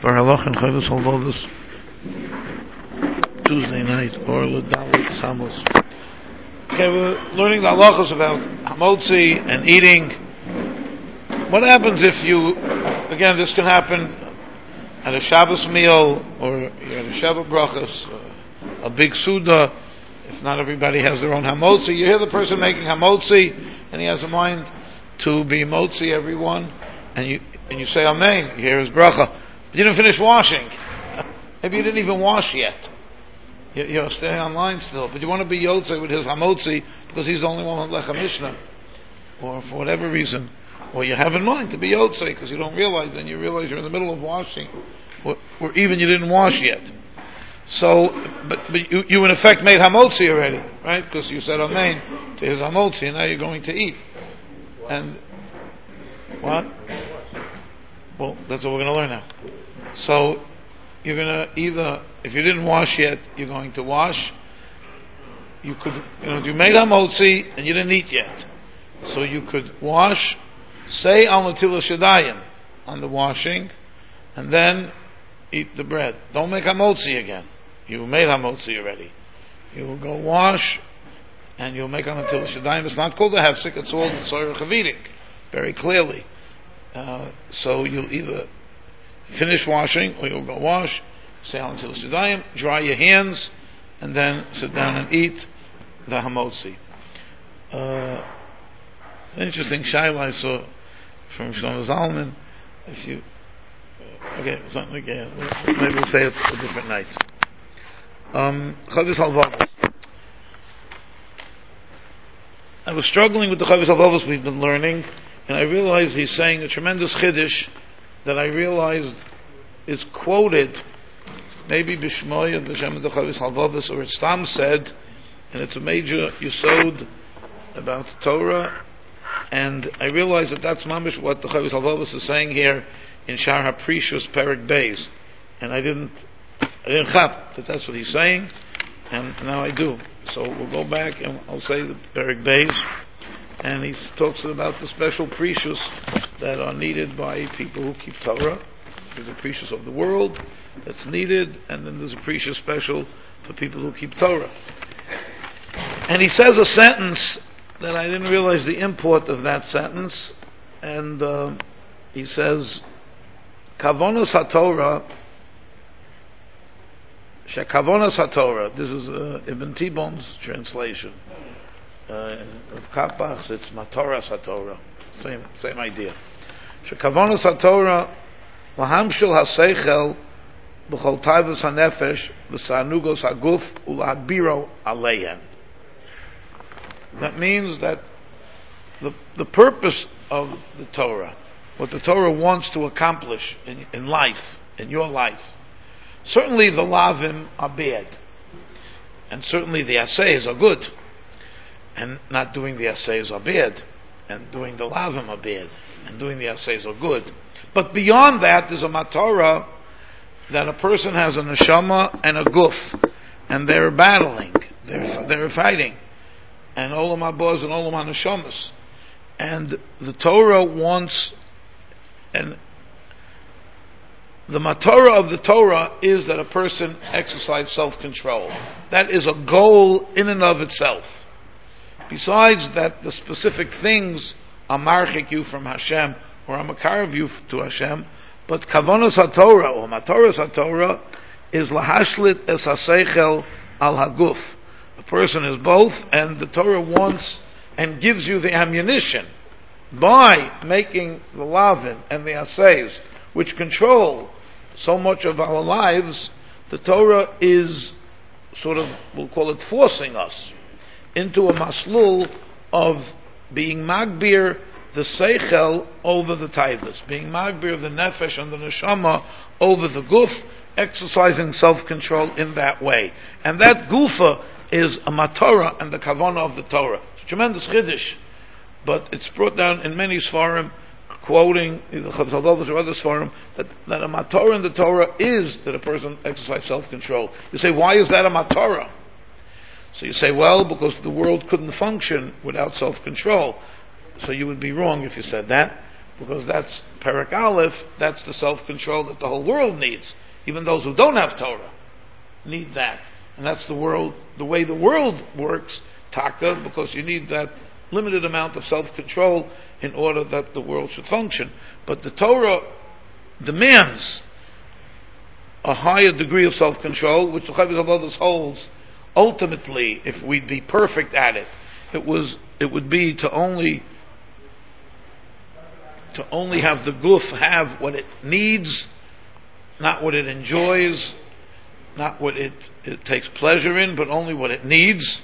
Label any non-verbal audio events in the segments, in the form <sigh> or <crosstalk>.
for halach and chavos halvavos Tuesday night or Ladali Samos. Okay, we're learning the halachas about hamotzi and eating. What happens if you, again, this can happen at a Shabbos meal or at a Shabbat brachas, uh, a big suda. If not everybody has their own hamotzi, you hear the person making hamotzi and he has a mind to be motzi everyone, and you and you say amen. You hear his bracha. You didn't finish washing. <laughs> Maybe you didn't even wash yet. You're staying online still, but you want to be Yotze with his Hamotzi because he's the only one with Lechem Mishneh, or for whatever reason, or you have in mind to be Yotze because you don't realize, then you realize you're in the middle of washing, or, or even you didn't wash yet. So, but, but you, you in effect made Hamotzi already, right? Because you said Amen to his Hamotzi, and now you're going to eat. And, what? Well, that's what we're going to learn now. So you're going to either, if you didn't wash yet, you're going to wash. You could, you know, you made hamotzi and you didn't eat yet, so you could wash, say al natila shadayim on the washing, and then eat the bread. Don't make hamotzi again. You made hamotzi already. You will go wash, and you'll make al natila shadayim. It's not called a hefsek. It's all the of eating, very clearly. Uh, so you'll either finish washing or you'll go wash, say until Sudayim, dry your hands, and then sit down and eat the hamotzi. Uh, interesting shaila I saw from Shlomo Zalman. If you okay, something again, maybe we'll say it a different night. Um, I was struggling with the Chavis Halvavos we've been learning and I realized he's saying a tremendous chiddush that I realized is quoted maybe Bishmoy of the Shem Chavis Halvavas or it's Tam said, and it's a major yisod about Torah, and I realized that that's mamish what the Chavis Halvavas is saying here in Shar HaPrishus Perik Beis, and I didn't, I didn't chap that that's what he's saying, and now I do. So we'll go back and I'll say the Perik Beis and he talks about the special prishus that are needed by people who keep Torah. There's a prishus of the world that's needed, and then there's a prishus special for people who keep Torah. And he says a sentence that I didn't realize the import of that sentence, and uh, he says, "Kavonos haTorah." Shekavonos haTorah. This is uh, Ibn Tibbon's translation Uh, of Kapachs, it's Matoras HaTorah. Same, same idea. Shekavonos HaTorah, Lahamshil HaSeichel, B'chol Taivus HaNefesh, V'sanugos HaGuf, Ulahbiro Aleyen. That means that the, the purpose of the Torah, what the Torah wants to accomplish in, in life, in your life, certainly the lavim are bad, and certainly the assays are good and not doing the essays are bad, and doing the lavim are bad, and doing the essays are good. But beyond that, there's a matara that a person has a neshama and a guf, and they're battling, they're, they're fighting, and olam abos and olam neshamas, and the Torah wants, and the matara of the Torah is that a person exercise self-control. That is a goal in and of itself. Besides that, the specific things are marchik you from Hashem or are makarav you to Hashem, but kavanos haTorah or matoras haTorah is lahashlit es haseichel al haguf. A person is both, and the Torah wants and gives you the ammunition by making the lavin and the assays, which control so much of our lives. The Torah is sort of, we'll call it, forcing us into a maslul of being magbir the seichel over the taivas, being magbir the nefesh and the neshama over the guf, exercising self-control in that way. And that gufa is a matorah and the kavana of the Torah. It's a tremendous chiddush, but it's brought down in many svarim, quoting the Chavis Halvavos or other svarim, that, that a matorah in the Torah is that a person exercise self-control. You say, why is that a matorah? So you say, well, because the world couldn't function without self control. So you would be wrong if you said that. because that's Perak Aleph, that's the self-control that the whole world needs. Even those who don't have Torah need that. And that's the world, the way the world works, taka, because you need that limited amount of self-control in order that the world should function. But the Torah demands a higher degree of self-control, which the Chavis Halvavos holds. Ultimately, if we'd be perfect at it, it was it would be to only to only have the goof have what it needs, not what it enjoys, not what it, it takes pleasure in, but only what it needs.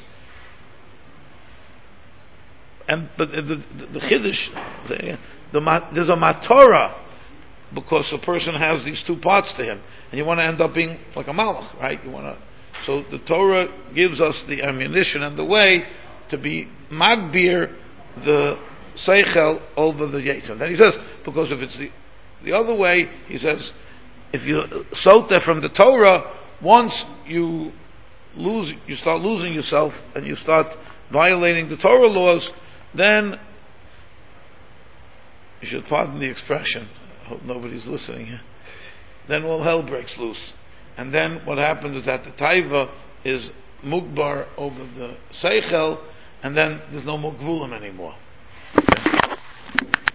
And but the the, the chiddush, the, the, there's a matorah because a person has these two parts to him, and you want to end up being like a malach, right? You want to. So the Torah gives us the ammunition and the way to be magbir the seichel over the yetzer. Then he says because if it's the the other way, he says if you sota from the Torah, once you lose, you start losing yourself and you start violating the Torah laws, then you should pardon the expression. I hope nobody's listening. Then all hell breaks loose. And then what happens is that the taiva is mugbar over the seichel, and then there's no more gvulim anymore.